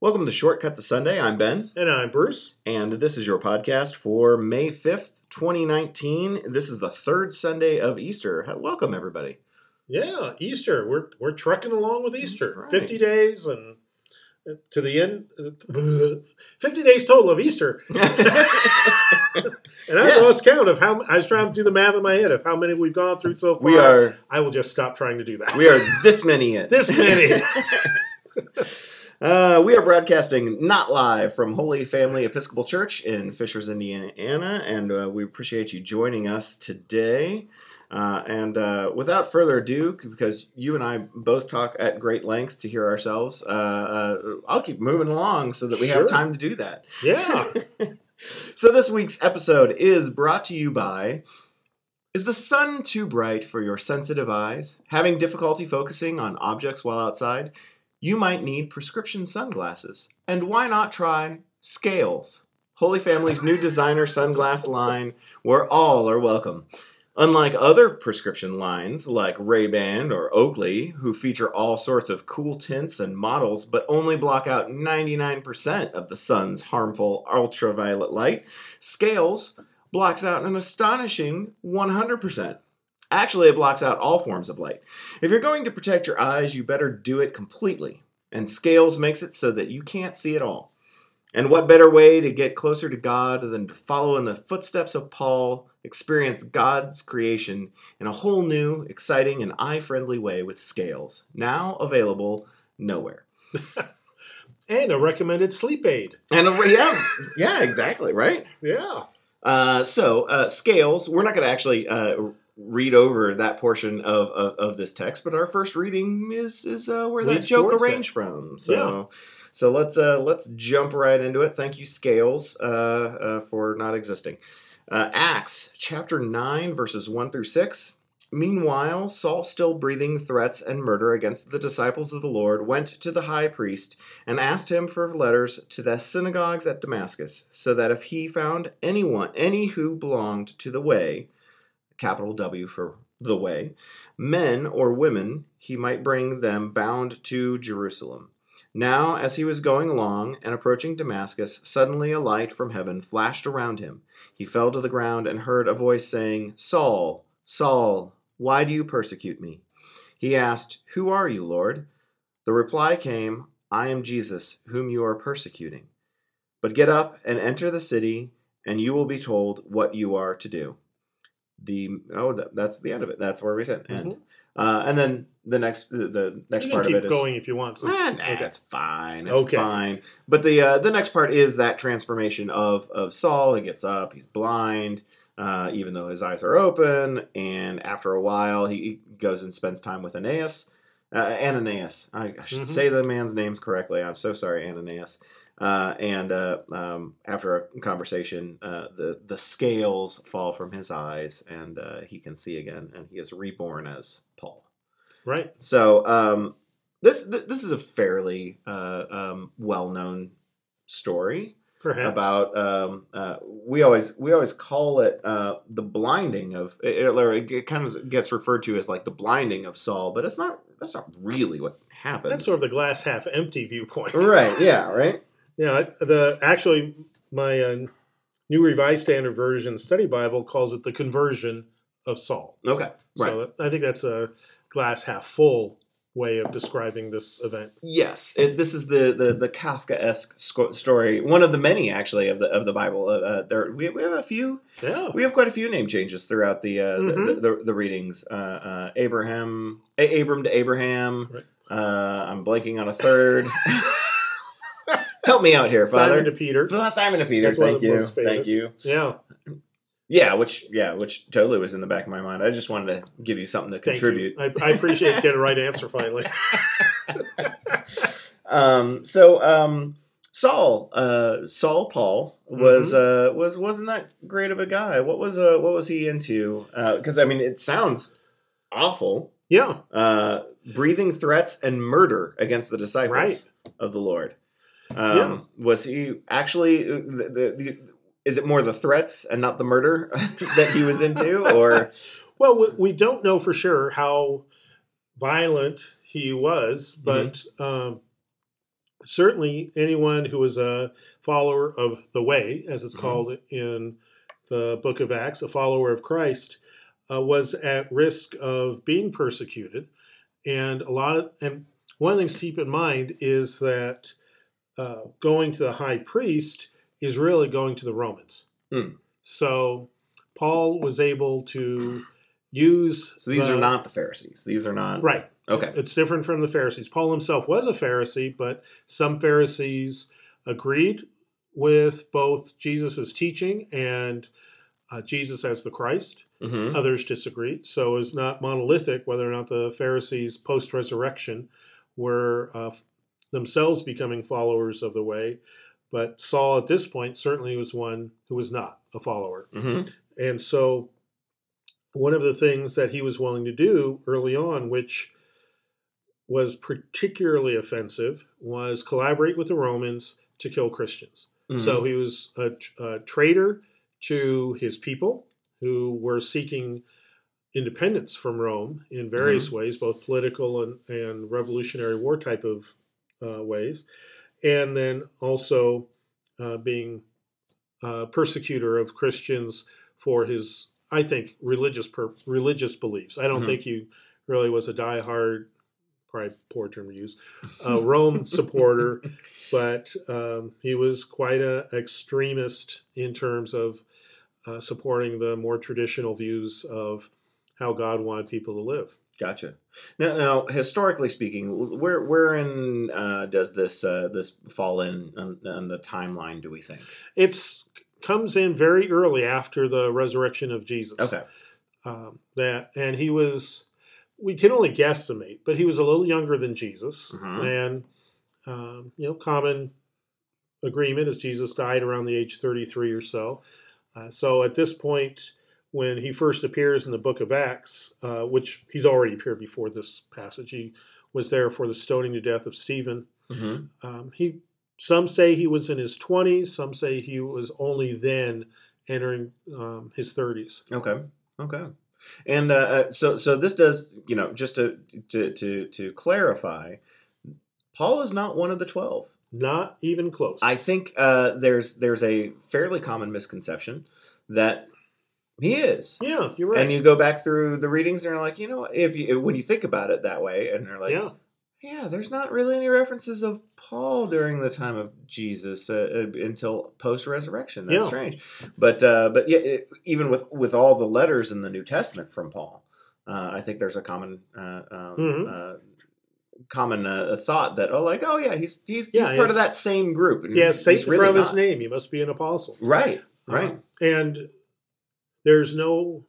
Welcome to Shortcut to Sunday. I'm Ben, And I'm Bruce. and this is your podcast for May 5th, 2019. This is the third Sunday of Easter. Welcome, everybody. Yeah, Easter. We're we're trucking along with Easter. right. Fifty days and uh, to the end. uh, Fifty days total of Easter, and I Yes. lost count of how. I was trying to do the math in my head of how many we've gone through so far. we are I will just stop trying to do that. we are this many in. This many. Uh, we are broadcasting not live from Holy Family Episcopal Church in Fishers, Indiana, and uh, we appreciate you joining us today. Uh, and uh, without further ado, because you and I both talk at great length to hear ourselves, uh, uh, I'll keep moving along so that we have time to do that. yeah. So this week's episode is brought to you by Is the sun too bright for your sensitive eyes? Having difficulty focusing on objects while outside? You might need prescription sunglasses. And why not try Scales, Holy Family's new designer sunglass line where all are welcome. Unlike other prescription lines like Ray-Ban or Oakley, who feature all sorts of cool tints and models but only block out 99% of the sun's harmful ultraviolet light, Scales blocks out an astonishing 100%. Actually, it blocks out all forms of light. If you're going to protect your eyes, you better do it completely. And Scales makes it so that you can't see at all. And what better way to get closer to God than to follow in the footsteps of Paul, experience God's creation in a whole new, exciting, and eye friendly way with Scales, now available nowhere. And a recommended sleep aid. And a, yeah, yeah, exactly, right? Yeah. Uh, so, uh, scales, we're not going to actually uh, read over that portion of, of, of this text, but our first reading is is uh, where that Leads joke that. arranged from. So, so let's uh, let's jump right into it. Thank you, Scales, uh, uh, for not existing. Uh, Acts chapter nine, verses one through six. Meanwhile, Saul, still breathing threats and murder against the disciples of the Lord, went to the high priest and asked him for letters to the synagogues at Damascus, so that if he found anyone, any who belonged to the way, capital W for the way, men or women, he might bring them bound to Jerusalem. Now, as he was going along and approaching Damascus, suddenly a light from heaven flashed around him. He fell to the ground and heard a voice saying, Saul, Saul, why do you persecute me? He asked, Who are you, Lord? The reply came, I am Jesus, whom you are persecuting. But get up and enter the city, and you will be told what you are to do. The oh, that, that's the end of it. That's where we said end. Uh, and then the next the, the next part of it is going if you want. So. Ah, nah, Okay. it's fine. It's Okay. fine. But the uh, the next part is that transformation of of Saul. He gets up. He's blind, uh, even though his eyes are open. And after a while, he, he goes and spends time with Aeneas. Uh, Ananias. I, I should Mhm. say the man's names correctly. I'm so sorry, Ananias. Uh, and uh, um, after a conversation, uh, the the scales fall from his eyes, and uh, he can see again, and he is reborn as Paul. Right. So um, this th- this is a fairly uh, um, well known story Perhaps. about um, uh, we always we always call it uh, the blinding of it, it, it kind of gets referred to as like the blinding of Saul, but it's not that's not really what happens. That's sort of the glass half empty viewpoint. right. Yeah. Right. Yeah, the actually my uh, New Revised Standard Version Study Bible calls it the conversion of Saul. Okay. Right. So I think that's a glass half full way of describing this event. Yes, it, this is the the, the Kafka esque story. One of the many actually of the of the Bible. Uh, uh, there we, we have a few Yeah. We have quite a few name changes throughout the uh, Mhm. the, the, the readings. Uh, uh, Abraham, A- Abram to Abraham. Right. Uh, I'm blanking on a third. Help me out here, Father. Simon Father. to Peter. Simon to Peter. That's Thank you. Thank you. Yeah. Yeah, which yeah, which totally was in the back of my mind. I just wanted to give you something to Thank contribute. I, I appreciate getting a right answer finally. um, so um, Saul, uh, Saul Paul was Mm-hmm. uh, was wasn't that great of a guy. What was uh, what was he into? Because I mean, it sounds awful. Yeah. uh, breathing threats and murder against the disciples Right. of the Lord. Um, Was he actually? The, the, the, is it more the threats and not the murder that he was into, or Well, we, we don't know for sure how violent he was, but Mm-hmm. um, certainly anyone who was a follower of the way, as it's Mhm. called in the book of Acts, a follower of Christ, uh, was at risk of being persecuted. And a lot of, and one of the things to keep in mind is that uh, going to the high priest is really going to the Romans. Hmm. So Paul was able to use. So these the- are not the Pharisees. These are not right. Okay. It's different from the Pharisees. Paul himself was a Pharisee, but some Pharisees agreed with both Jesus' teaching and uh, Jesus as the Christ. hmm Others disagreed. So it's not monolithic whether or not the Pharisees post resurrection were uh, themselves becoming followers of the way. But Saul at this point certainly was one who was not a follower. hmm And so, one of the things that he was willing to do early on, which was particularly offensive, was collaborate with the Romans to kill Christians. Mm-hmm. So, he was a, a traitor to his people who were seeking independence from Rome in various ways, both political and, and revolutionary war type of uh, ways, and then also uh, being uh, persecutor of Christians for his, I think, religious per, religious beliefs. I don't Mhm. think he really was a diehard, probably poor term to use, uh, Rome supporter, but um, he was quite a extremist in terms of uh, supporting the more traditional views of how God wanted people to live. Gotcha. Now, now, historically speaking, where wherein uh, does this uh, this fall in on, on the timeline? Do we think? It's comes in very early after the resurrection of Jesus. Okay. um, that and he was we can only guesstimate but he was a little younger than jesus Mhm. and um, you know common agreement is jesus died around the age 33 or so uh, so at this point when he first appears in the book of acts uh, which he's already appeared before this passage he was there for the stoning to death of stephen hmm um, he some say he was in his 20s some say he was only then entering um, his 30s Okay. Okay. And uh, uh, so so this does you know just to to to to clarify, Paul is not one of the twelve. Not even close. I think uh, there's there's a fairly common misconception that he is. Yeah, you're right. And you go back through the readings, and you're like, you know, if you when you think about it that way, and they're like, yeah, yeah, there's not really any references of Paul during the time of Jesus uh, uh, until post resurrection. That's Yeah. strange, but uh, but yeah, it, even with with all the letters in the New Testament from Paul, uh, I think there's a common uh, um, Mhm. uh, common uh, thought that oh, like oh yeah, he's he's, Yeah, he's part of that same group. And he has he's Satan really from his name. He must be an apostle. Right, right. Um, and there's no.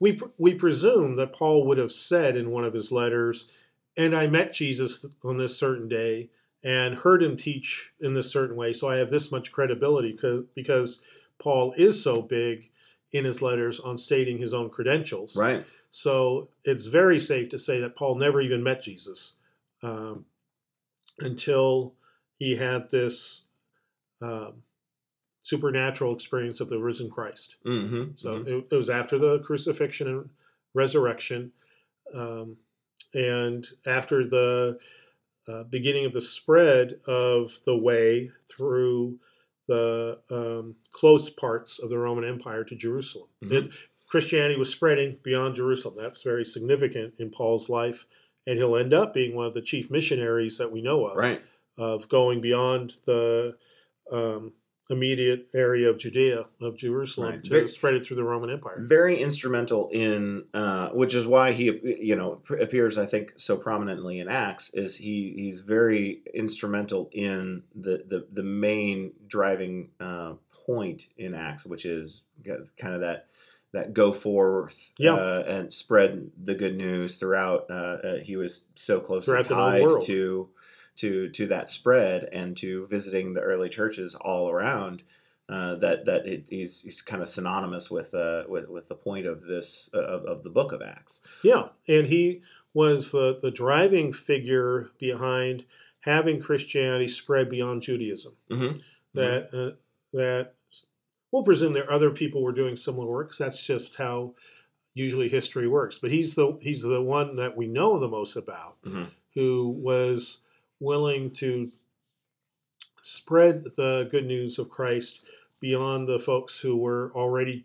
We we presume that Paul would have said in one of his letters, "And I met Jesus on this certain day and heard him teach in this certain way, so I have this much credibility because because Paul is so big in his letters on stating his own credentials. right. So it's very safe to say that Paul never even met Jesus um, until he had this um, supernatural experience of the risen Christ. Mm-hmm. So it, it was after the crucifixion and resurrection, um, and after the uh, beginning of the spread of the way through the um, close parts of the Roman Empire to Jerusalem. Mhm. It, Christianity was spreading beyond Jerusalem. That's very significant in Paul's life, and he'll end up being one of the chief missionaries that we know of right. of going beyond the um, immediate area of Judea, of Jerusalem, Right. to Very- spread it through the Roman Empire. very instrumental in uh, which is why he you know appears i think so prominently in acts is he he's very instrumental in the the, the main driving uh, point in acts which is kind of that that go forth Yeah. uh, and spread the good news throughout uh, uh, he was so closely Throughout tied world. to to to that spread and to visiting the early churches all around uh, that that it, he's, he's kind of synonymous with uh, with with the point of this of, of the book of Acts. Yeah, and he was the, the driving figure behind having Christianity spread beyond Judaism. Mm-hmm. That uh, that we'll presume there other people were doing similar works. that's just how usually history works. But he's the he's the one that we know the most about, Mhm. who was willing to spread the good news of Christ beyond the folks who were already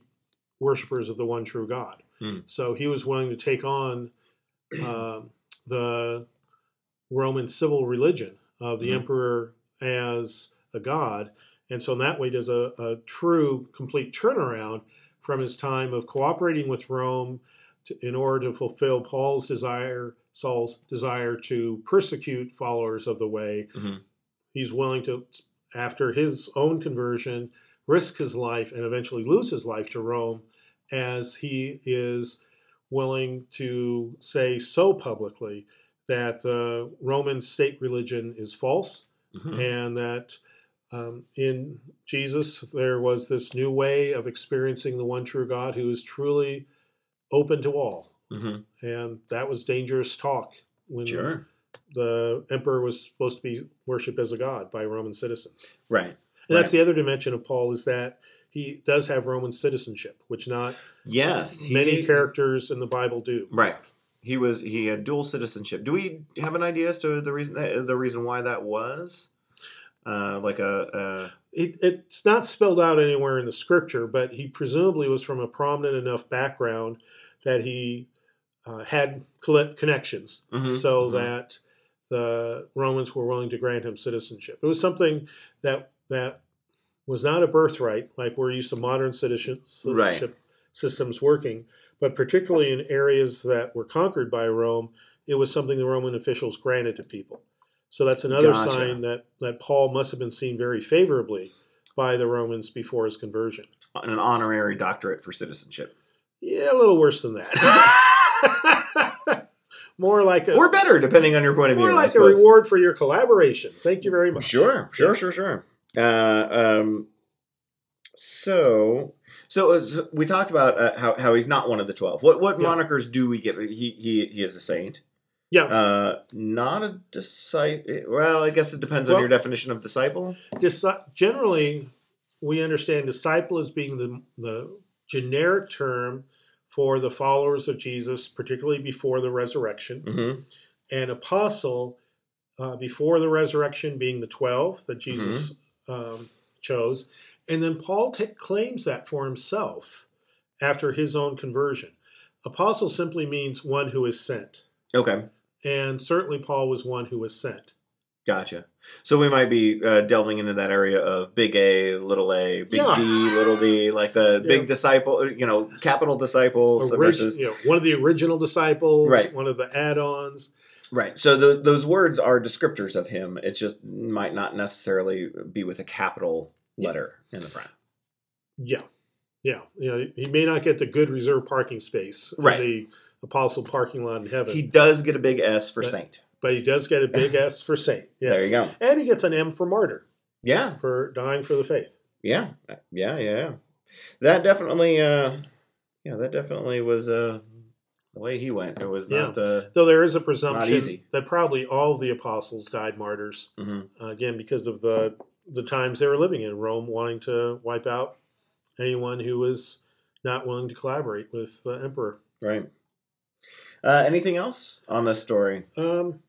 worshipers of the one true God. Hmm. So he was willing to take on uh, the Roman civil religion of the Mhm. emperor as a god. And so in that way does a, a true complete turnaround from his time of cooperating with Rome to, in order to fulfill Paul's desire, Saul's desire to persecute followers of the way. Mhm. He's willing to, after his own conversion, risk his life and eventually lose his life to Rome as he is willing to say so publicly that the Roman state religion is false Mhm. and that um, in Jesus there was this new way of experiencing the one true God who is truly open to all. Mhm. And that was dangerous talk when Sure. the emperor was supposed to be worshipped as a god by Roman citizens. Right. And that's the other dimension of Paul is that he does have Roman citizenship, which not Yes. he- many characters in the Bible do. Right. He was he had dual citizenship. Do we have an idea as to the reason uh, the reason why that was? Uh, like a, It, it's not spelled out anywhere in the scripture, but he presumably was from a prominent enough background that he uh, had connections Mhm, so mhm. that the Romans were willing to grant him citizenship. It was something that that was not a birthright, like we're used to modern citizen- Right. citizenship systems working, but particularly in areas that were conquered by Rome, it was something the Roman officials granted to people. So that's another Gotcha. sign that, that Paul must have been seen very favorably by the Romans before his conversion. an honorary doctorate for citizenship, Yeah, a little worse than that. more like a or better, depending on your point of view. more like a reward for your collaboration. Thank you very much. Sure, sure, sure, sure. Uh, um, so, so, so we talked about uh, how, how he's not one of the twelve. What what Yeah. monikers do we give? He he he is a saint. Yeah. Uh, not a disciple. Well, I guess it depends on your definition of disciple. Disi- generally, we understand disciple as being the, the generic term for the followers of Jesus, particularly before the resurrection, Mm-hmm. and apostle uh, before the resurrection being the 12 that Jesus um, chose. And then Paul ta claims that for himself after his own conversion. Apostle simply means one who is sent. Okay, And certainly Paul was one who was sent. Gotcha. So we might be uh, delving into that area of big A, little A, big Yeah. D, little D, like the Yeah. big disciple. You know, capital disciples Origi- versus you know, one of the original disciples, Right. one of the add-ons. Right. So those those words are descriptors of him. It just might not necessarily be with a capital letter in the front. Yeah, yeah. You know, he may not get the good reserved parking space Right. the apostle parking lot in heaven, He does get a big S for But- saint. But he does get a big S for saint. Yes. There you go. And he gets an M for martyr Yeah. for dying for the faith. Yeah. Yeah. Yeah. That definitely. Uh, yeah. That definitely was uh, the way he went. It was not. Uh, Though there is a presumption that probably all of the apostles died martyrs mhm. uh, again because of the the times they were living in Rome, wanting to wipe out anyone who was not willing to collaborate with the emperor. Right. Uh, anything else on this story? Um,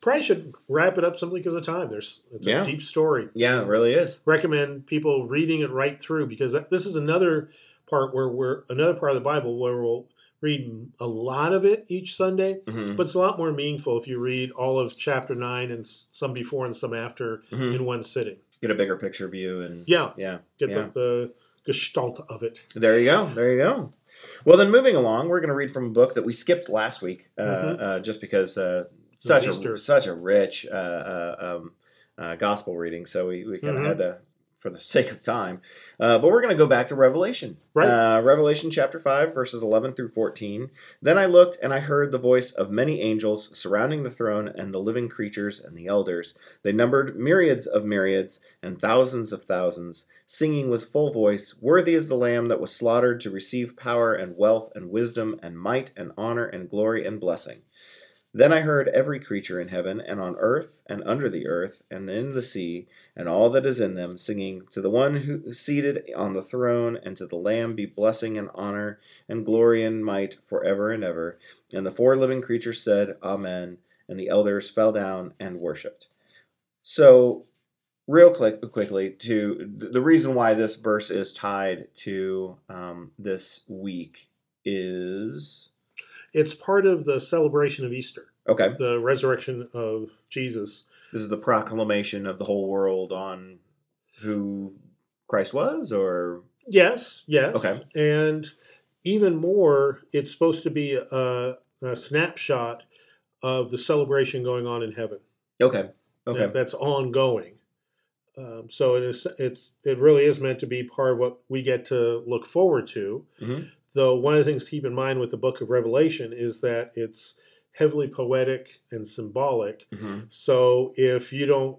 probably should wrap it up simply because of time. There's it's Yeah. a deep story. Yeah, it really is. Recommend people reading it right through because this is another part where we're another part of the Bible where we'll read a lot of it each Sunday, Mhm. but it's a lot more meaningful if you read all of chapter nine and some before and some after Mhm. in one sitting. Get a bigger picture view and Yeah, yeah. get Yeah. the, the gestalt of it. There you go. There you go. Well, then moving along, we're going to read from a book that we skipped last week, uh, Mhm. uh, just because uh, such a such a rich uh, uh, um, uh, gospel reading. So we, we kind of Mhm. had to, for the sake of time. Uh, but we're going to go back to Revelation, Right. Uh, Revelation chapter five, verses eleven through fourteen. Then I looked, and I heard the voice of many angels surrounding the throne, and the living creatures and the elders. They numbered myriads of myriads and thousands of thousands, singing with full voice, Worthy is the Lamb that was slaughtered to receive power and wealth and wisdom and might and honor and glory and blessing. Then I heard every creature in heaven and on earth and under the earth and in the sea and all that is in them singing to the one who seated on the throne and to the Lamb be blessing and honor and glory and might forever and ever. And the four living creatures said, Amen. And the elders fell down and worshipped. So real quick, quickly to the reason why this verse is tied to um, this week is It's part of the celebration of Easter, okay. the resurrection of Jesus. This is the proclamation of the whole world on who Christ was, or Yes, yes. Okay. And even more, it's supposed to be a, a snapshot of the celebration going on in heaven. okay, okay, That- that's ongoing. Um, so it is, it's it really is meant to be part of what we get to look forward to. Mhm. Though one of the things to keep in mind with the Book of Revelation is that it's heavily poetic and symbolic. hmm So if you don't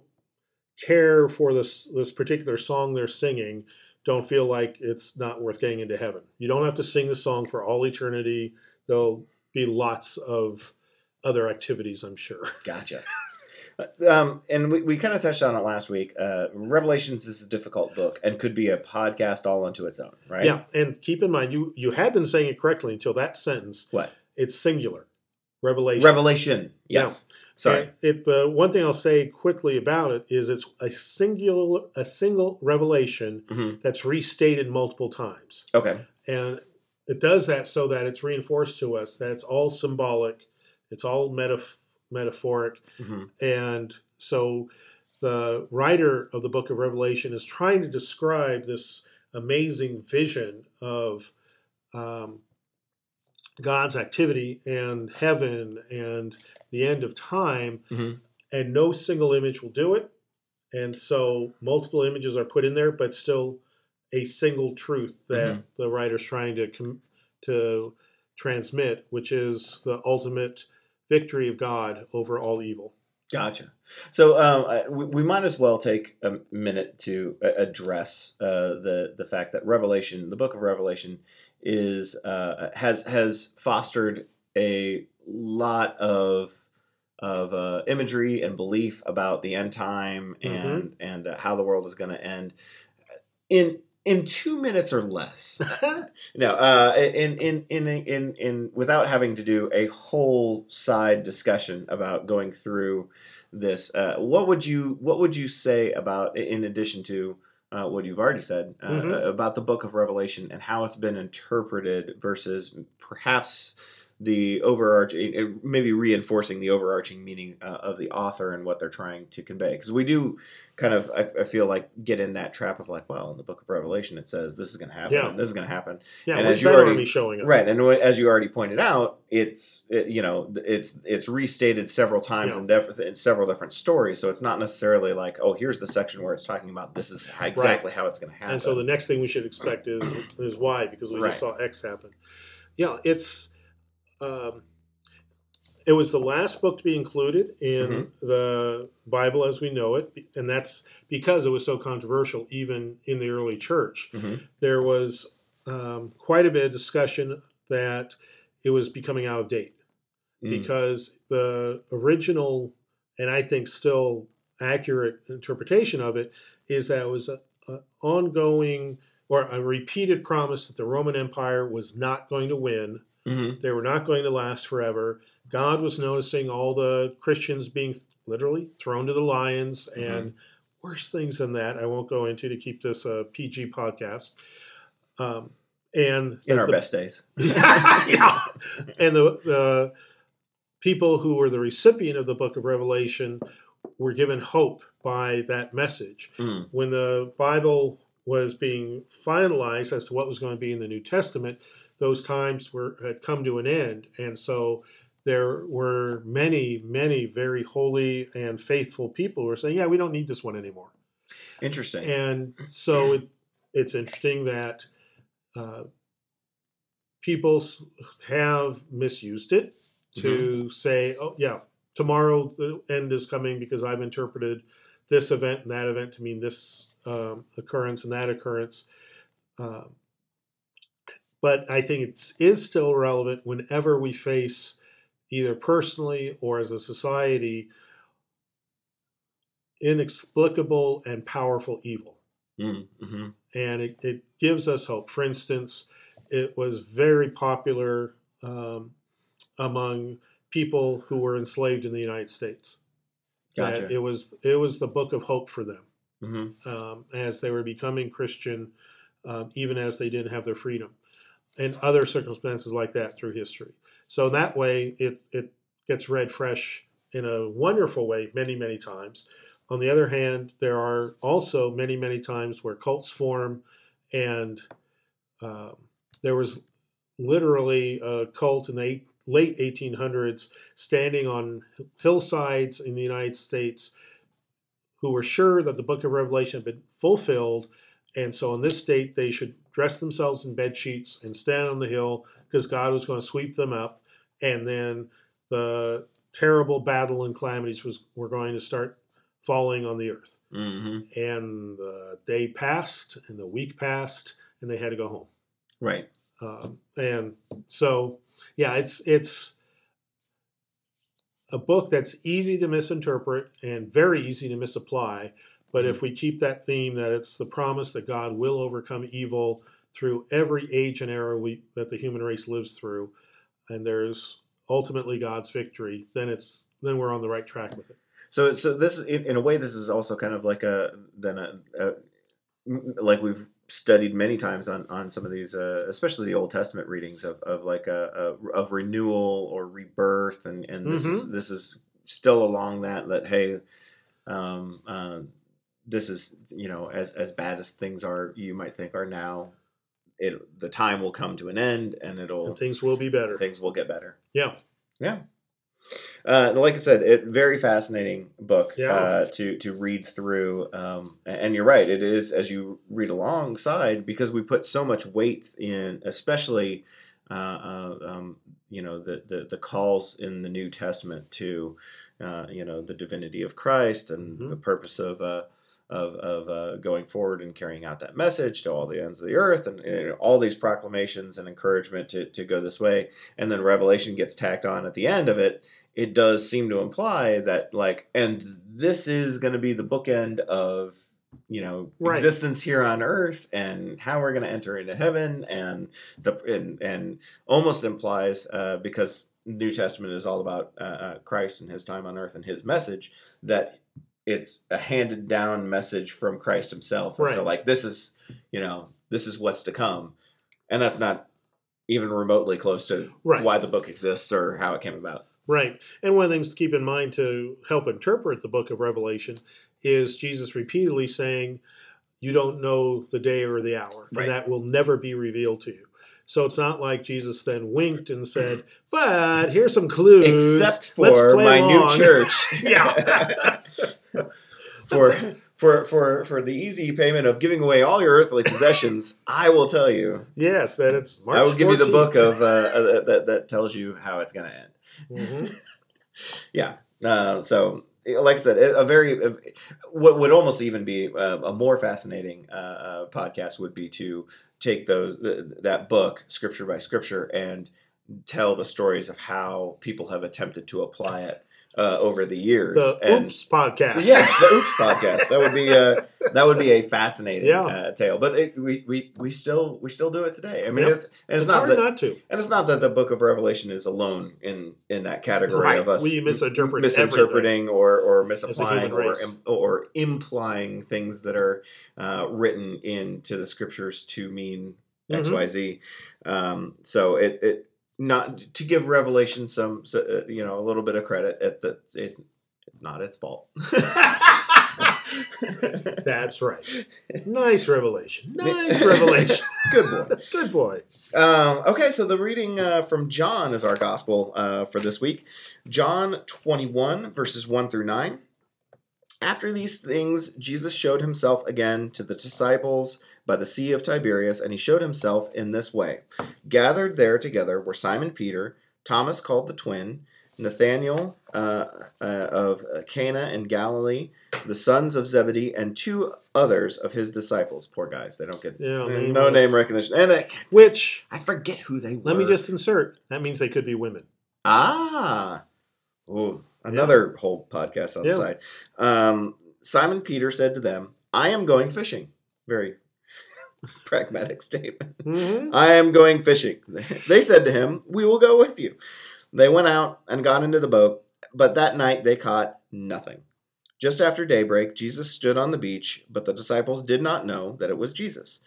care for this this particular song they're singing, don't feel like it's not worth getting into heaven. You don't have to sing the song for all eternity. There'll be lots of other activities, I'm sure. gotcha. Um, and we, we kind of touched on it last week. Uh, Revelations is a difficult book and could be a podcast all unto its own, right? Yeah, and keep in mind you you had been saying it correctly until that sentence. What? It's singular. Revelation. Revelation. Yes. Sorry. It the one thing I'll say quickly about it is it's a singular a single revelation hmm that's restated multiple times. Okay. And it does that so that it's reinforced to us that it's all symbolic, it's all metaf- metaphoric. hmm And so the writer of the book of Revelation is trying to describe this amazing vision of um, God's activity and heaven and the end of time, hmm and no single image will do it. And so multiple images are put in there, but still a single truth that Mhm. the writer's trying to com- to transmit, which is the ultimate victory of God over all evil. Gotcha. So um, I- we, we might as well take a minute to a- address uh, the the fact that Revelation, the Book of Revelation, is uh, has has fostered a lot of of uh, imagery and belief about the end time and and uh, how the world is going to end in in two minutes or less. No, uh, in, in in in in without having to do a whole side discussion about going through this, uh, what would you what would you say about in addition to uh, what you've already said uh, Mhm. about the Book of Revelation and how it's been interpreted versus perhaps the overarching, maybe reinforcing the overarching meaning uh, of the author and what they're trying to convey. Because we do kind of, I, I feel like, get in that trap of like, well, in the Book of Revelation it says this is going to happen, Yeah. this is going to happen, Yeah, And as you already- showing up? right? And as you already pointed out, it's it, you know it's it's restated several times Yeah. in, def- in several different stories, so it's not necessarily like, oh, here's the section where it's talking about this is how, exactly how it's going to happen. And so the next thing we should expect is is why because we Right. just saw X happen. Yeah, it's um, it was the last book to be included in Mhm. the Bible as we know it, and that's because it was so controversial even in the early church. Mhm. There was um, quite a bit of discussion that it was becoming out of date Mm. because the original and I think still accurate interpretation of it is that it was an ongoing or a repeated promise that the Roman Empire was not going to win. Mhm. They were not going to last forever. God was noticing all the Christians being literally thrown to the lions and worse things than that. I won't go into to keep this a PG podcast. Um, and in our the- best days. yeah. And the, the people who were the recipient of the book of Revelation were given hope by that message. Mm. When the Bible was being finalized as to what was going to be in the New Testament, those times were had come to an end. And so there were many, many very holy and faithful people who were saying, Yeah, we don't need this one anymore. Interesting. And so it, it's interesting that uh, people have misused it to say, oh, yeah, tomorrow the end is coming because I've interpreted this event and that event to mean this um, occurrence and that occurrence. Uh, but I think it is still relevant whenever we face either personally or as a society inexplicable and powerful evil Mm. hmm and it, it gives us hope. For instance, it was very popular um, among people who were enslaved in the United States. That Gotcha. It was it was the book of hope for them. hmm um, as they were becoming Christian, um, even as they didn't have their freedom, and other circumstances like that through history. So that way, it it gets read fresh in a wonderful way many many times. On the other hand, there are also many many times where cults form, and um, there was literally a cult in the late 1800s standing on hillsides in the United States who were sure that the book of Revelation had been fulfilled. And so in this state, they should dress themselves in bed sheets and stand on the hill because God was going to sweep them up. And then the terrible battle and calamities was were going to start falling on the earth. hmm And the day passed and the week passed and they had to go home. Right. Um, and so, yeah, it's it's a book that's easy to misinterpret and very easy to misapply. But if we keep that theme that it's the promise that God will overcome evil through every age and era we, that the human race lives through, and there's ultimately God's victory, then it's then we're on the right track with it. So, so this in, in a way, this is also kind of like a then a, a like we've studied many times on on some of these, uh, especially the Old Testament readings of, of like a, a of renewal or rebirth, and and this is this is still along that that hey, um, uh, this is you know as as bad as things are, you might think are now, it the time will come to an end, and it'll And things will be better. things will get better. Yeah. Yeah. Uh, like I said, it very fascinating book Yeah. uh, to to read through, um, and you're right. It is as you read alongside because we put so much weight in, especially, uh, uh, um, you know, the, the the calls in the New Testament to, uh, you know, the divinity of Christ and Mhm. the purpose of. Of, of uh, going forward and carrying out that message to all the ends of the earth and, know, all these proclamations and encouragement to, to go this way and then revelation gets tacked on at the end of it it does seem to imply that like and this is going to be the bookend of you know Right. existence here on earth and how we're going to enter into heaven and the and, and almost implies uh, because new testament is all about uh, uh, christ and his time on earth and his message that it's a handed down message from christ himself Right. like this is you know this is what's to come and that's not even remotely close to Right. why the book exists or how it came about Right. And one of the things to keep in mind to help interpret the book of Revelation is Jesus repeatedly saying, You don't know the day or the hour, Right. and that will never be revealed to you. So it's not like Jesus then winked and said, But here's some clues. except for my new along." church. Yeah. for for for for the easy payment of giving away all your earthly possessions, I will tell you. yes, that it's March I will give you the book of uh, uh, that that tells you how it's going to end. Mhm. Yeah. Uh, so, like I said, a very what would almost even be a, a more fascinating uh, uh, podcast would be to take those that book, scripture by scripture, and tell the stories of how people have attempted to apply it uh, over the years. The and, Oops podcast. Yes, the Oops podcast. That would be uh, that would be a fascinating Yeah. uh, tale. But it, we, we we still we still do it today. I mean, Yep. it's, and it's, It's, not hard that not to. and it's not that the Book of Revelation is alone in in that category Right. of us We misinterpret misinterpreting or or misapplying or im- or implying things that are uh, written into the scriptures to mean X Mhm. Y Z. Um, so it it not to give Revelation some so, uh, you know a little bit of credit. It, that it's it's not its fault. That's right. Nice revelation. Nice revelation. Good boy. Good boy. Um, okay, so the reading uh, from John is our gospel uh, for this week. John 21, verses 1 through 9. After these things, Jesus showed himself again to the disciples by the Sea of Tiberias, and he showed himself in this way. Gathered there together were Simon Peter, Thomas called the twin, Nathanael uh, uh, of Cana in Galilee, the sons of Zebedee, and two others of his disciples. Poor guys, they don't get Yeah, no nameless. name recognition. And I, Which I forget who they were. let me just insert. That means they could be women. ah, oh, another whole podcast on Yeah. the side. Um, Simon Peter said to them, "I am going fishing." Very pragmatic statement. hmm I am going fishing. They said to him, We will go with you. They went out and got into the boat, but that night they caught nothing. Just after daybreak, Jesus stood on the beach, but the disciples did not know that it was Jesus.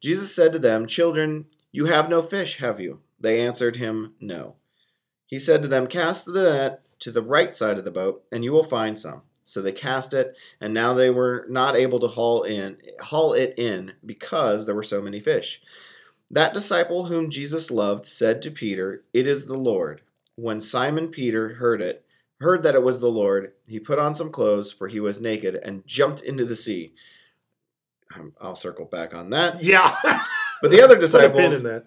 Jesus said to them, Children, you have no fish, have you? They answered him, No. He said to them, Cast the net to the right side of the boat, and you will find some. So they cast it, and now they were not able to haul in haul it in because there were so many fish. That disciple whom Jesus loved said to Peter, It is the Lord. When Simon Peter heard it, heard that it was the Lord, he put on some clothes, for he was naked, and jumped into the sea. Um, I'll circle back on that. Yeah. But the other disciples in that.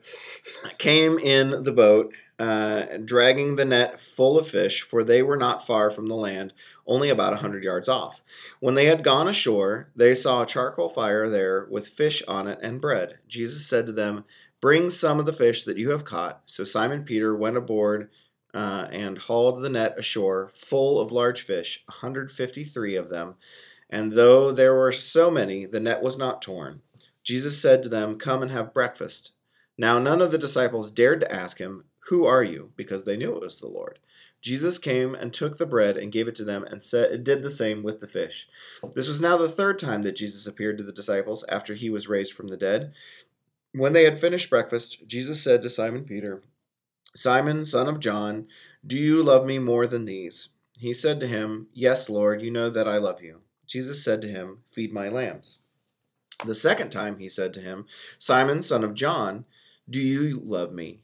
came in the boat, uh, dragging the net full of fish, for they were not far from the land, only about a hundred yards off. When they had gone ashore, they saw a charcoal fire there with fish on it and bread. Jesus said to them, Bring some of the fish that you have caught. So Simon Peter went aboard uh, and hauled the net ashore, full of large fish, a 153 of them. And though there were so many, the net was not torn. Jesus said to them, Come and have breakfast. Now none of the disciples dared to ask him, Who are you? because they knew it was the Lord. Jesus came and took the bread and gave it to them and said, did the same with the fish. This was now the third time that Jesus appeared to the disciples after he was raised from the dead. When they had finished breakfast, Jesus said to Simon Peter, Simon, son of John, do you love me more than these? He said to him, Yes, Lord, you know that I love you. Jesus said to him, Feed my lambs. The second time he said to him, Simon, son of John, do you love me?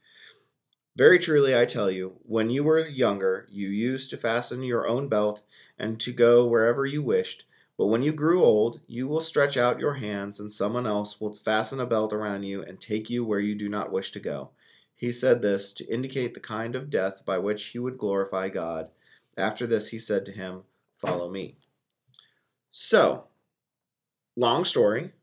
Very truly I tell you, when you were younger, you used to fasten your own belt and to go wherever you wished. But when you grew old, you will stretch out your hands, and someone else will fasten a belt around you and take you where you do not wish to go. He said this to indicate the kind of death by which he would glorify God. After this, he said to him, Follow me. So, long story.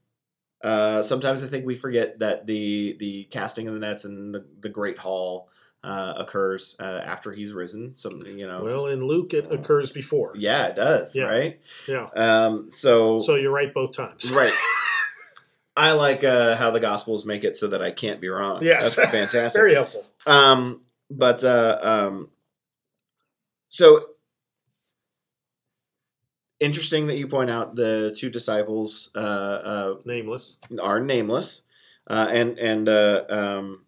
Uh, sometimes I think we forget that the the casting of the nets and the, the great haul uh, occurs uh, after he's risen. Some you know. Well, in Luke, it occurs before. yeah, it does. Yeah. Right. Yeah. Um, so So you're right both times. right. I like uh, how the Gospels make it so that I can't be wrong. Yes. that's fantastic. Very helpful. Um, but uh, um, so interesting that you point out the two disciples uh, uh, Nameless. are nameless, uh, and and uh, um,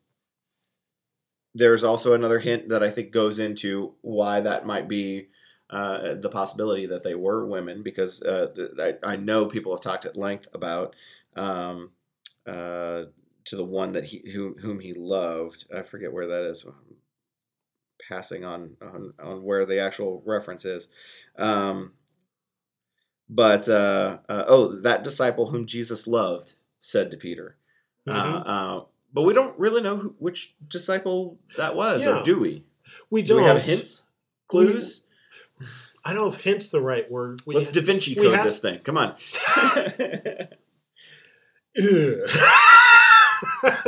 there's also another hint that I think goes into why that might be. Uh, the possibility that they were women, because uh, I, I know people have talked at length about um, uh, to the one that he whom, whom he loved. I forget where that is. I'm passing on, on on where the actual reference is. Um, but uh, uh, oh, that disciple whom Jesus loved said to Peter. Uh, uh, but we don't really know who, which disciple that was, Yeah. or do we? we Do don't we have hints, clues? I don't know if hints the right word. We Let's Da Vinci code have- this thing. Come on.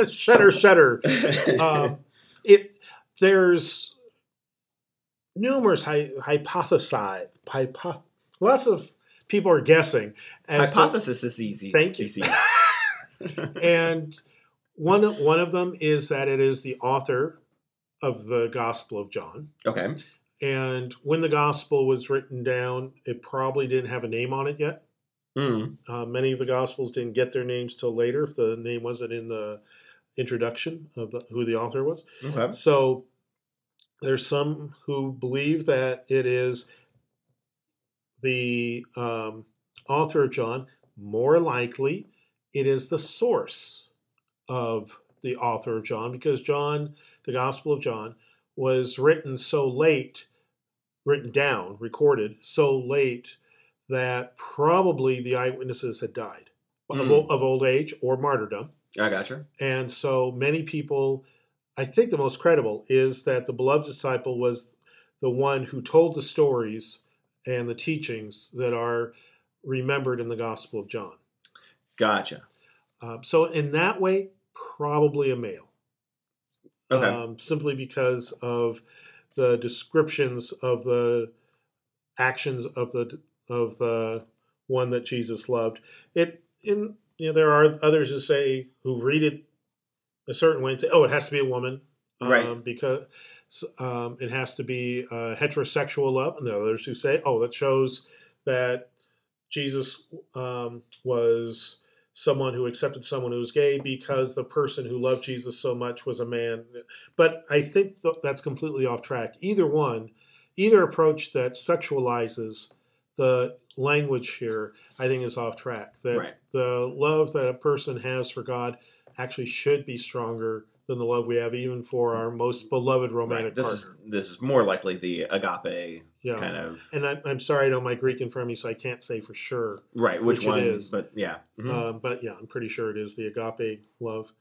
Shudder, shudder. Um, it there's numerous hy- hypothesize hypo- lots of people are guessing as to- Hypothesis is easy. Thank you. And one one of them is that it is the author of the Gospel of John. okay. And when the Gospel was written down, it probably didn't have a name on it yet. Mm. Uh, many of the Gospels didn't get their names till later if the name wasn't in the introduction of the, who the author was. Okay. So there's some who believe that it is the um, author of John. More likely, it is the source of the author of John because John, the Gospel of John, was written so late, written down, recorded so late that probably the eyewitnesses had died Mm. ol- of old age or martyrdom. I gotcha. And so many people, I think the most credible is that the beloved disciple was the one who told the stories and the teachings that are remembered in the Gospel of John. Gotcha. Uh, so in that way, probably a male. Okay. Um, simply because of the descriptions of the actions of the of the one that Jesus loved. It in you know there are others who say who read it a certain way and say, oh, it has to be a woman, um, Right. Because um, it has to be uh, heterosexual love, and are others who say, oh, that shows that Jesus um, was someone who accepted someone who was gay because the person who loved Jesus so much was a man. But I think th- that's completely off track. Either one, either approach that sexualizes the language here, I think is off track. That Right. the love that a person has for God actually should be stronger than the love we have even for our most beloved romantic Right. This partner. is this is more likely the agape yeah. kind of and I, I'm sorry, I don't my Greek in front of me, so I can't say for sure. right. Which, which one is. But yeah. Mhm. Um, but yeah, I'm pretty sure it is the agape love.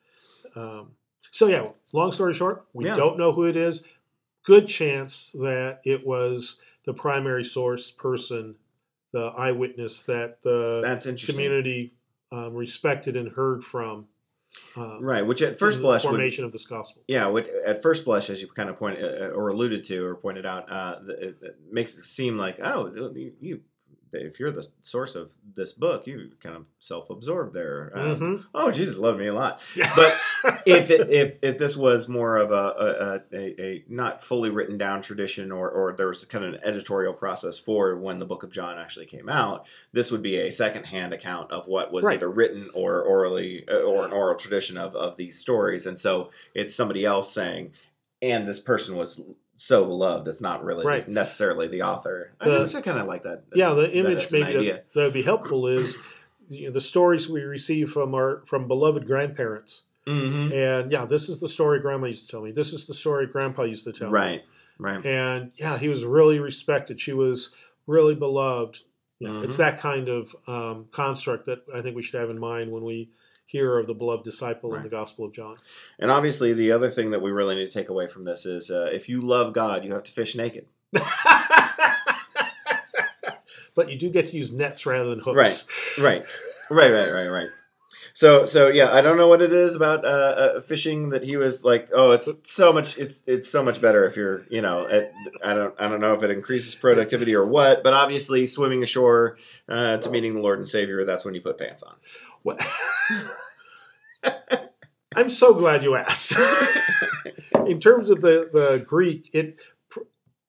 Um, so yeah, long story short, we Yeah. don't know who it is. Good chance that it was the primary source person, the eyewitness that the That's community um, respected and heard from. Uh, Right. Which at first blush the would formation of this gospel. Yeah, which at first blush, as you kind of pointed uh, or alluded to or pointed out, uh, it, it makes it seem like oh, you if you're the source of this book, you kind of self-absorbed there. Um, Mhm. Oh, Jesus loved me a lot. But if it, if if this was more of a a, a, a not fully written down tradition, or or there was kind of an editorial process for when the Book of John actually came out, this would be a secondhand account of what was Right. either written or orally uh, or an oral tradition of of these stories, and so it's somebody else saying, and this person was so beloved. It's not really Right. necessarily the author. I, The- I kind of like that. yeah, the image an maybe that, that would be helpful is you know, the stories we receive from our from beloved grandparents. Mhm. And yeah, this is the story grandma used to tell me. This is the story grandpa used to tell me. Right. Right. And yeah, he was really respected. She was really beloved. Yeah, It's Mhm. that kind of um, construct that I think we should have in mind when we hear of the beloved disciple in the Gospel of John. And obviously, the other thing that we really need to take away from this is uh, if you love God, you have to fish naked. but you do get to use nets rather than hooks. Right. Right, right, right, right. So, so yeah, I don't know what it is about uh, uh, fishing that he was like, oh, it's so much, it's it's so much better if you're, you know, at, I don't, I don't know if it increases productivity or what, but obviously, swimming ashore uh, to meeting the Lord and Savior, that's when you put pants on. What- I'm so glad you asked. in terms of the, the Greek, it pr-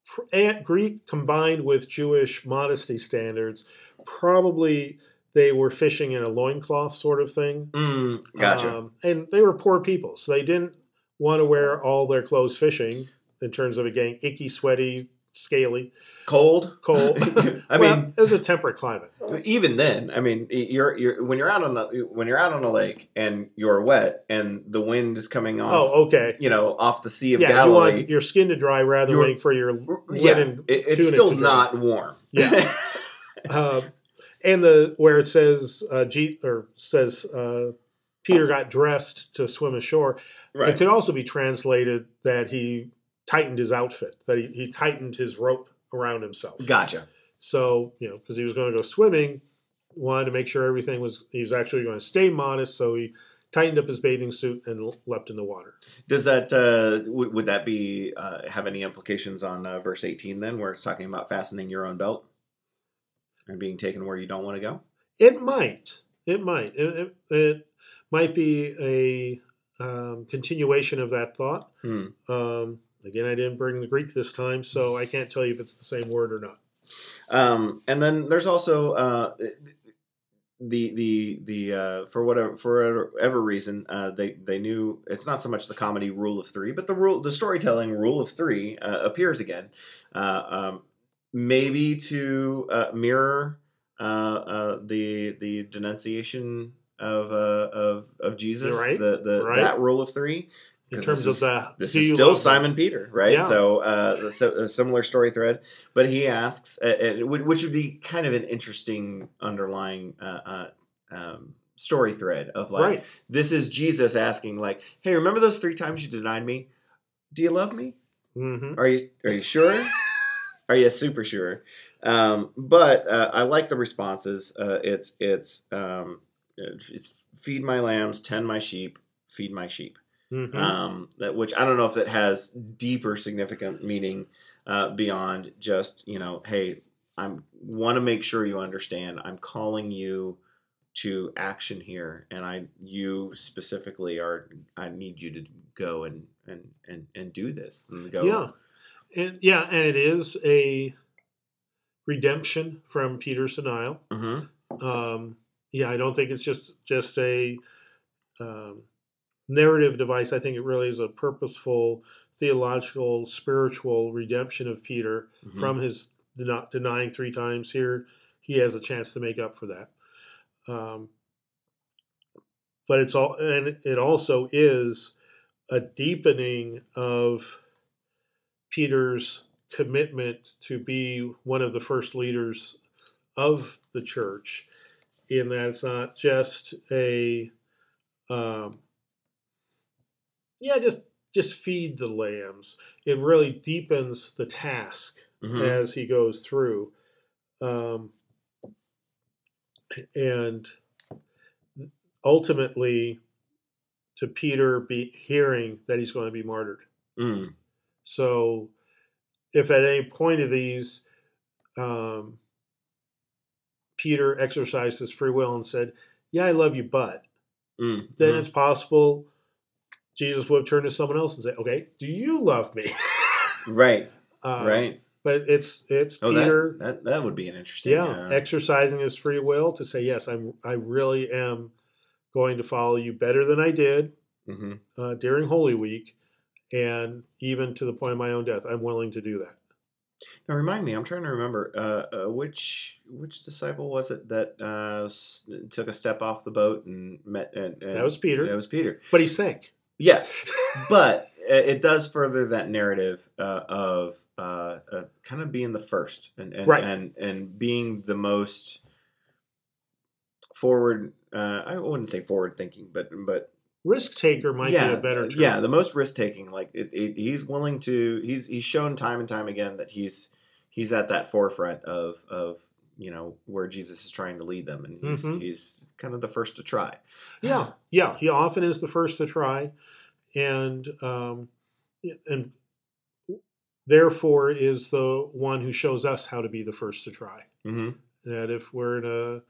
pr- Greek combined with Jewish modesty standards, probably they were fishing in a loincloth sort of thing. Mm, gotcha. Um, and they were poor people, so they didn't want to wear all their clothes fishing in terms of it getting icky, sweaty, scaly, Cold, cold. I Well, mean, it was a temperate climate. even then, I mean, you're you're when you're out on the when you're out on a lake and you're wet and the wind is coming off, Oh, okay. you know, off the Sea of Yeah, you Galilee. want your skin to dry rather than for your yeah, linen it, it's still not warm. Yeah. Uh, and the where it says uh, G or says uh, Peter got dressed to swim ashore. It could also be translated that he tightened his outfit, that he, he tightened his rope around himself. Gotcha. So you know, because he was going to go swimming, wanted to make sure everything was. He was actually going to stay modest, so he tightened up his bathing suit and leapt in the water. Does that uh, would, would that be uh, have any implications on uh, verse eighteen then, where it's talking about fastening your own belt and being taken where you don't want to go? It might. It might. It, it, it might be a um, continuation of that thought. Hmm. Um, again, I didn't bring the Greek this time, so I can't tell you if it's the same word or not. Um, and then there's also uh, the the the uh, for whatever for whatever reason uh, they they knew it's not so much the comedy rule of three, but the rule the storytelling rule of three uh, appears again, uh, um, maybe to uh, mirror uh, uh, the the denunciation of uh, of of Jesus, Right, the the right. that rule of three. In terms this of is- the This is still? Simon Peter, right? Yeah. So, uh, so a similar story thread, but he asks, uh, uh, which would be kind of an interesting underlying uh, uh, um, story thread of like, right. this is Jesus asking, like, hey, remember those three times you denied me? Do you love me? hmm Are you are you sure? are you super sure? Um, but uh, I like the responses. Uh, it's it's um, it's feed my lambs, tend my sheep, feed my sheep. Mhm. Um, that which I don't know if it has deeper significant meaning uh, beyond just you know, hey, I'm want to make sure you understand. I'm calling you to action here, and I you specifically are. I need you to go and and and and do this and go. Yeah, and yeah, and it is a redemption from Peter's denial. hmm Um, yeah, I don't think it's just just a um, narrative device. I think it really is a purposeful theological, spiritual redemption of Peter Mhm. from his not denying three times. Here, he has a chance to make up for that. Um, but it's all, and it also is a deepening of Peter's commitment to be one of the first leaders of the church, in that it's not just a, um, yeah, just just feed the lambs. It really deepens the task Mhm. as he goes through. Um, and ultimately, to Peter be hearing that he's going to be martyred. Mm. So, if at any point of these, um, Peter exercised his free will and said, "Yeah, I love you, but," Mm. then Mhm. it's possible Jesus would have turned to someone else and say, "Okay, do you love me?" right, Uh, right. But it's it's Oh, Peter, that, that that would be an interesting. yeah, uh, exercising his free will to say, "Yes, I'm. I really am going to follow you better than I did mhm. uh, during Holy Week, and even to the point of my own death, I'm willing to do that." Now remind me, I'm trying to remember uh, uh, which which disciple was it that uh, s- took a step off the boat and met. And, and That was Peter. That was Peter. But he sank. Yes, but it, does further that narrative uh, of uh, uh, kind of being the first and and, Right. and and being the most forward. Uh, I wouldn't say forward thinking, but but Risk taker might yeah, be a better uh, term. yeah, the most risk taking. Like it, it, he's willing to. He's he's shown time and time again that he's he's at that forefront of of you know where Jesus is trying to lead them, and he's Mhm. he's kind of the first to try. yeah, yeah. He often is the first to try, and um, and therefore is the one who shows us how to be the first to try. hmm That if we're in a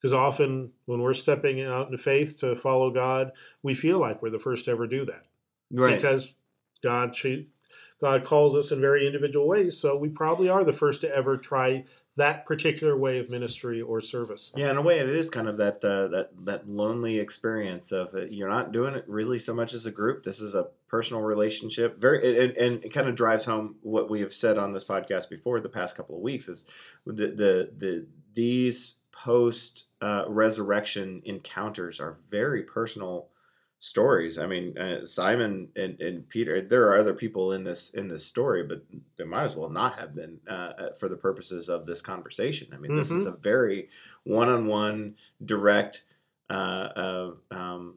because often when we're stepping out in faith to follow God, we feel like we're the first to ever do that Right. because God God calls us in very individual ways. So we probably are the first to ever try that particular way of ministry or service. Yeah, in a way, it is kind of that uh, that that lonely experience of uh, you're not doing it really so much as a group. This is a personal relationship. Very, and, and it kind of drives home what we have said on this podcast before the past couple of weeks is the the the these post uh, resurrection encounters are very personal stories. I mean, uh, Simon and, and Peter. There are other people in this in this story, but there might as well not have been uh, uh, for the purposes of this conversation. I mean, this is a very one-on-one, direct, uh, uh, um,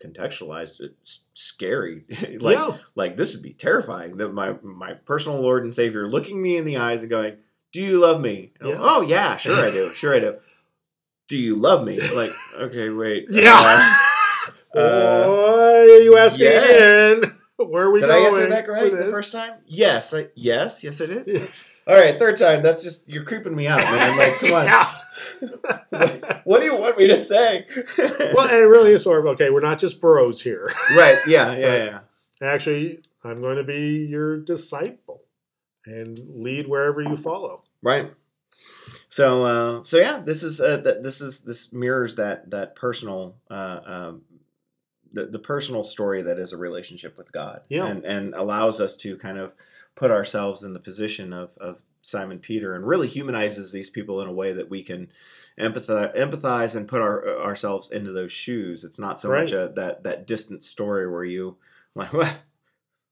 contextualized, uh, scary. like, yeah, like this would be terrifying. That my my personal Lord and Savior looking me in the eyes and going, "Do you love me?" Yeah. Oh yeah, sure I do. Sure I do. Do you love me? Like, okay, wait. Yeah. Uh, Why are you asking yes. again? Where are we going? did I answer that right the first time? Yes. I, yes. Yes, I did. Yeah. All right, third time. That's just you're creeping me out, man. Like, come on. Yeah. What do you want me to say? well, and it really is sort of okay. We're not just bros here. right. Yeah. Yeah. Yeah. Actually, I'm going to be your disciple and lead wherever you follow. Right. So, uh, so yeah, this is uh, that. This is this mirrors that that personal, uh, um, the the personal story that is a relationship with God, Yeah. and and allows us to kind of put ourselves in the position of of Simon Peter, and really humanizes these people in a way that we can empathize, empathize, and put our ourselves into those shoes. It's not so much a that that distant story where you like, well,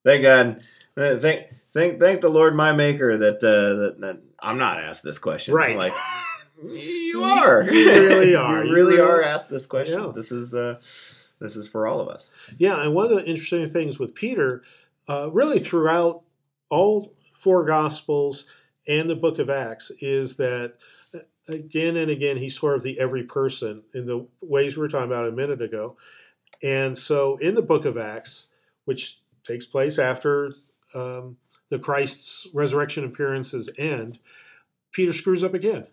thank God, uh, thank thank thank the Lord, my Maker, that uh, that, that I'm not asked this question. Right. Like you are. You really are. you You really really- are asked this question. Yeah. This is uh, this is for all of us. Yeah, and one of the interesting things with Peter, uh, really throughout all four Gospels and the book of Acts, is that again and again, he's sort of the every person in the ways we were talking about a minute ago. And so in the book of Acts, which takes place after um, the Christ's resurrection appearances end, Peter screws up again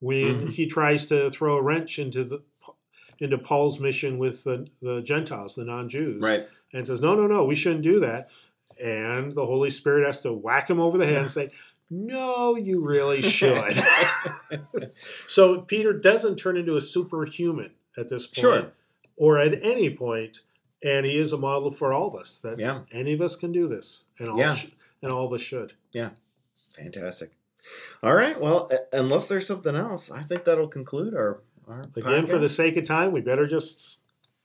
when Mhm. he tries to throw a wrench into the into Paul's mission with the, the Gentiles, the non-Jews, Right. and says, "No, no, no, we shouldn't do that." And the Holy Spirit has to whack him over the head and say, "No, you really should." so Peter doesn't turn into a superhuman at this point, Sure. or at any point, and he is a model for all of us that Yeah. any of us can do this, and all Yeah. sh- and all of us should. Yeah. Fantastic. All right. Well, unless there's something else, I think that'll conclude our our Again, for the sake of time, we better just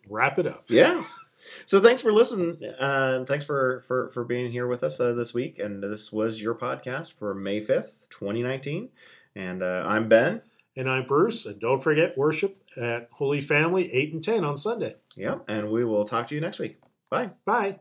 wrap it up. Yes. So thanks for listening. Uh, and thanks for, for, for being here with us uh, this week. And this was your podcast for May 5th, 2019. And uh, I'm Ben. And I'm Bruce, and don't forget worship at Holy Family eight and ten on Sunday. Yep. And we will talk to you next week. Bye. Bye.